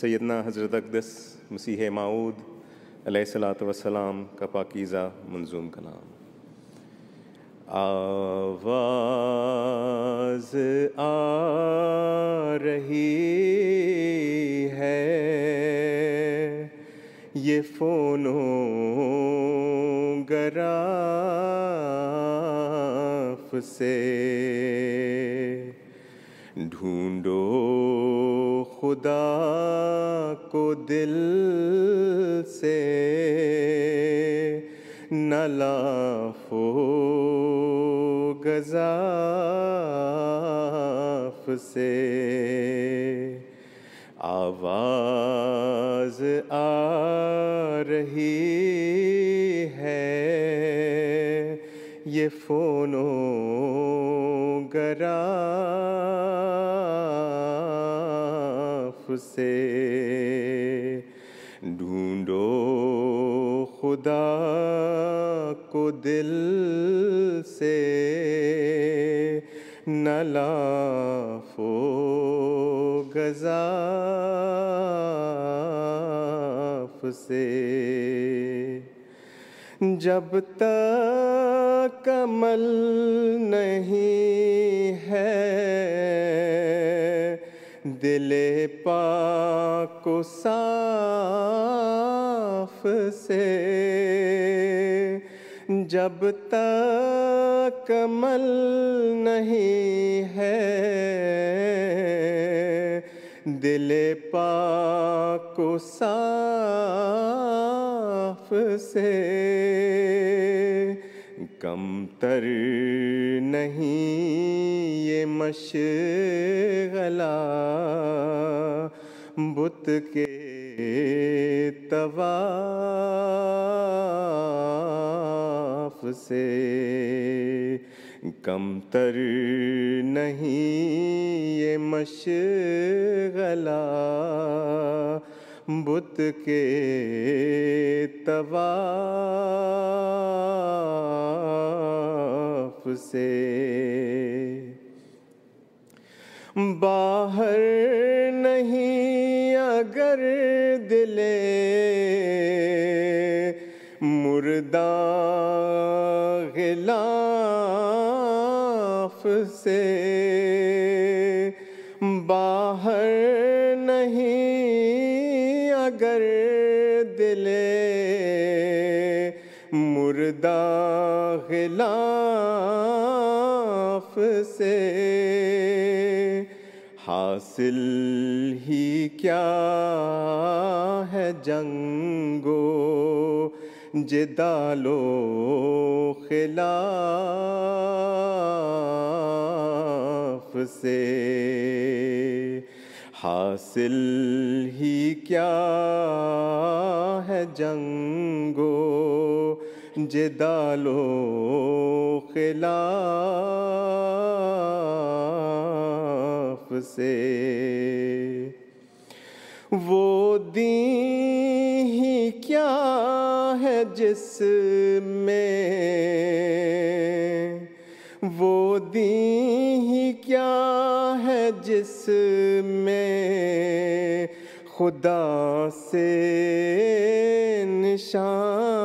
سیدنا حضرت اقدس مسیح معود علیہ الصلاۃ والسلام کا پاکیزہ منظوم کلام آواز آ رہی ہے۔ یہ فونو گراف سے ڈھونڈو خدا کو دل سے۔ نلافو گزاف سے۔ آواز آ رہی ہے۔ یہ فونو گراف سے۔ ڈھونڈو خدا کو دل سے۔ نلافو گزاف سے۔ جب تک عمل نہیں ہے دل پاک و صاف سے۔ جب تک عمل نہیں ہے، دل پاک و صاف سے۔ کم تر نہیں یہ مشغلہ بت کے طواف سے کم تر نہیں یہ مشغلہ بت کے طواف سے باہر نہیں اگر دل مردہ غلاف سے مردہ غلاف سے۔ حاصل ہی کیا ہے جنگو جدالو خلاف سے۔ حاصل ہی کیا ہے جنگو جدالو خلاف سے۔ وہ دین ہی کیا ہے جس میں؟ وہ دین ہی کیا ہے جس میں؟ خدا سے نشان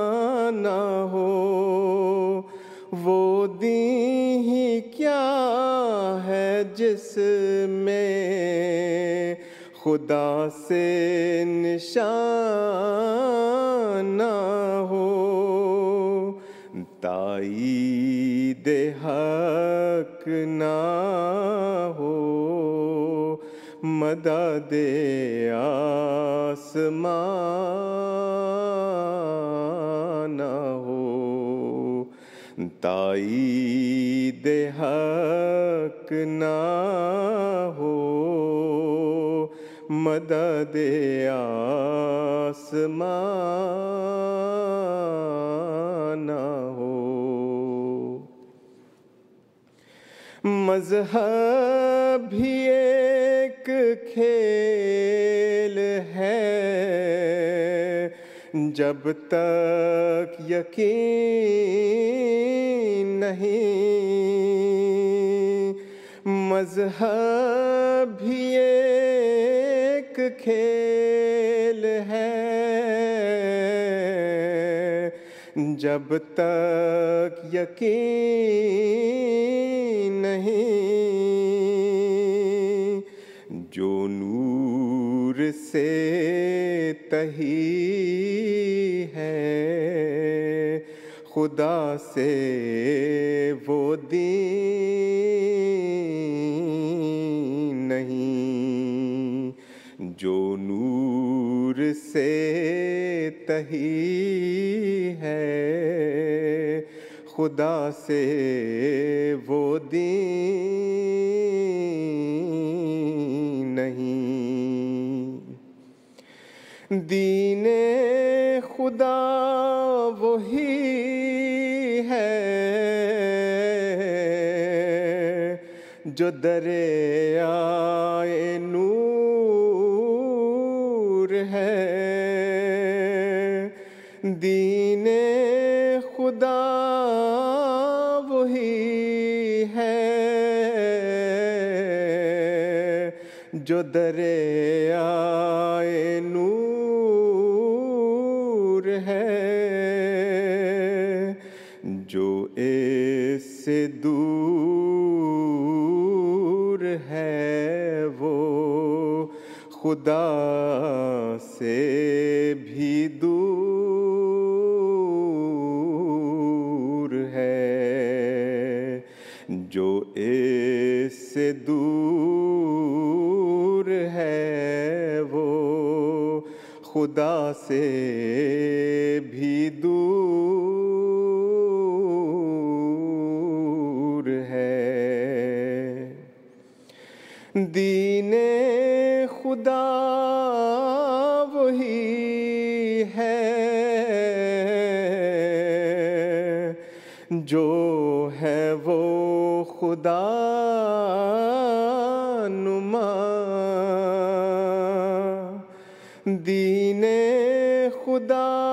خدا سے نشان نہ ہو۔ تائید حق نہ ہو۔ مدد آسمان نہ ہو۔ تائید حق نہ مدد آسمان نہ ہو۔ مذہب بھی ایک کھیل ہے۔ جب تک یقین نہیں، مذہب بھی ایک کھیل ہے۔ جب تک یقین نہیں، جو نور سے تہی ہے۔ خدا سے وہ دین سے تہی ہے۔ خدا سے وہ دین نہیں۔ دین خدا وہی ہے جو دریائے نور ہے۔ دین خدا وہی ہے۔ جو دریائے نور ہے۔ جو اس سے دور ہے وہ خدا سے بھی دور ہے۔ جو اس سے دور ہے وہ خدا سے بھی دور ہے۔ دین خدا وہی ہے جو ہے وہ خدا نما دین خدا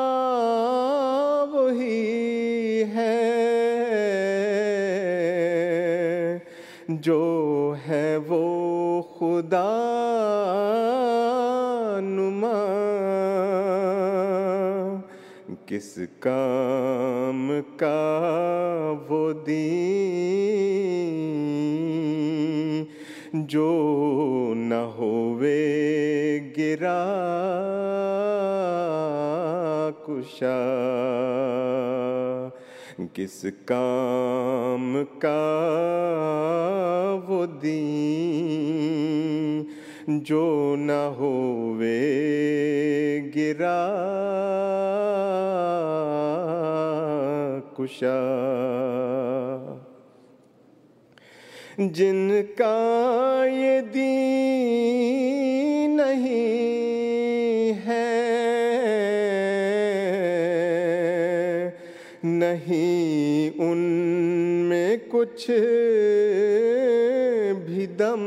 کس کام کا وہ دین جو نہ ہوئے گرا کشا کس کام کا وہ دین جو نہ ہوئے گرا کشا۔ جن کا یہ دین نہیں ہے، نہیں ان میں کچھ بھی دم۔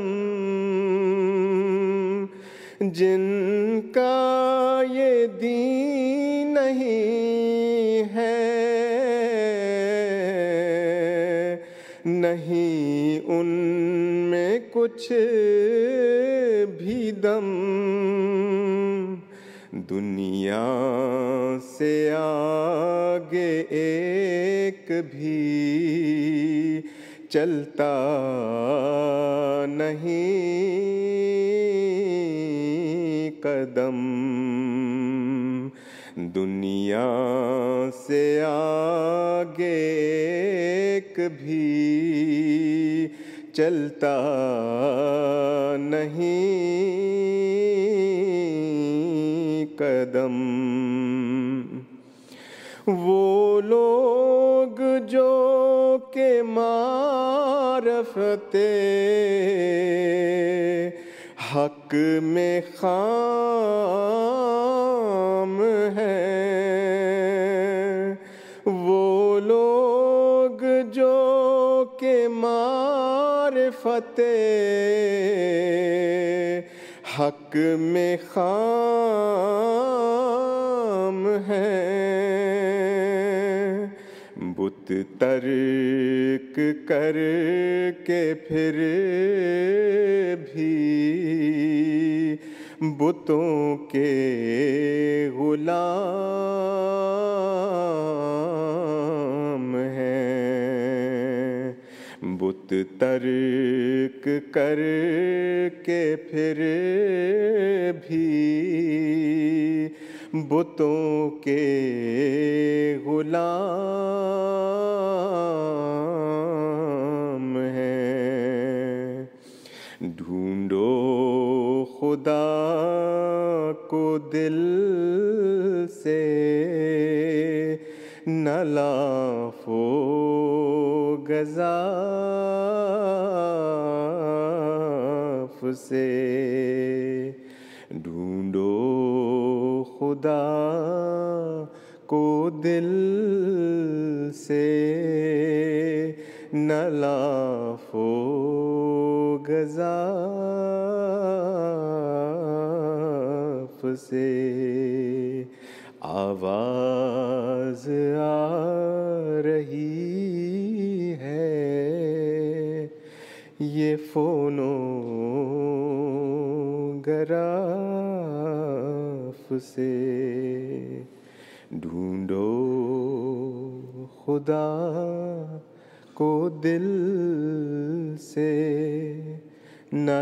جن کا یہ دین نہیں کچھ بھی دم۔ دنیا سے آگے ایک بھی چلتا نہیں قدم۔ دنیا سے آگے ایک بھی چلتا نہیں قدم۔ وہ لوگ جو کہ معرفت حق میں خام ہیں۔ وہ لوگ جو کہ معرفت حق میں خام ہیں بت ترک کر کے پھر بھی بتوں کے غلام بت ترک کر کے پھر بھی بتوں کے غلام ہیں۔ ڈھونڈو خدا کو دل سے نہ لافو گزاف سے ڈھونڈو خدا کو دل سے نہ لافو گزاف سے آواز آ رہی ہے۔ یہ فونو گراف سے ڈھونڈو۔ خدا کو دل سے نہ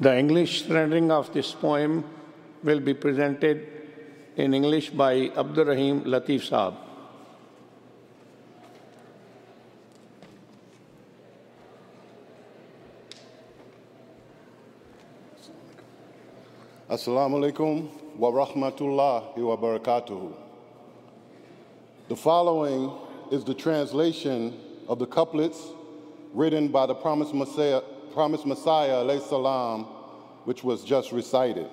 The English rendering of this poem will be presented in English by Abdurrahim Latif Saab. Assalamu alaikum wa rahmatullahi wa. The following is the translation of the couplets written by the promised Messiah, promised Messiah salam, which was just recited.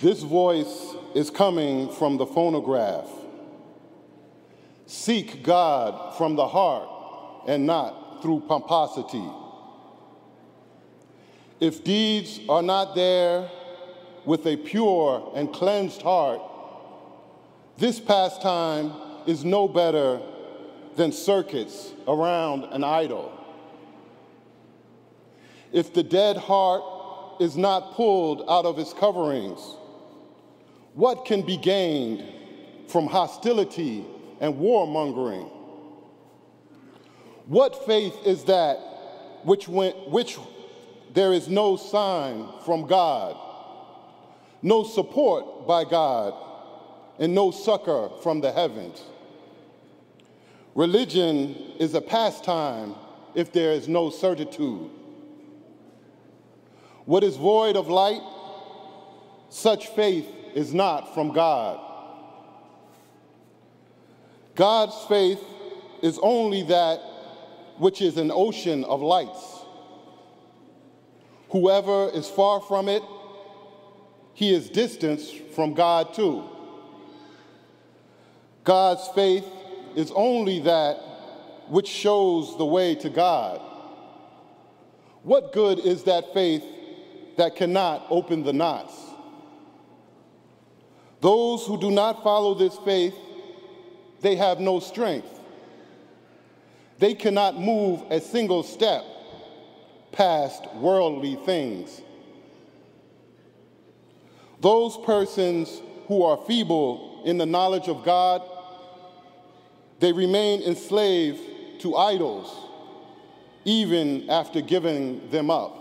This voice is coming from the phonograph. Seek God from the heart and not through pomposity. If deeds are not there with a pure and cleansed heart, this pastime is no better than circuits around an idol. If the dead heart is not pulled out of its coverings, what can be gained from hostility and warmongering? What faith is that which, went, which there is no sign from God, no support by God, and no succor from the heavens. Religion is a pastime if there is no certitude. What is void of light, such faith is not from God. God's faith is only that which is an ocean of lights. Whoever is far from it, he is distanced from God too. God's faith is only that which shows the way to God. What good is that faith that cannot open the knots? Those who do not follow this faith, they have no strength. They cannot move a single step past worldly things. Those persons who are feeble in the knowledge of God, they remain enslaved to idols even after giving them up.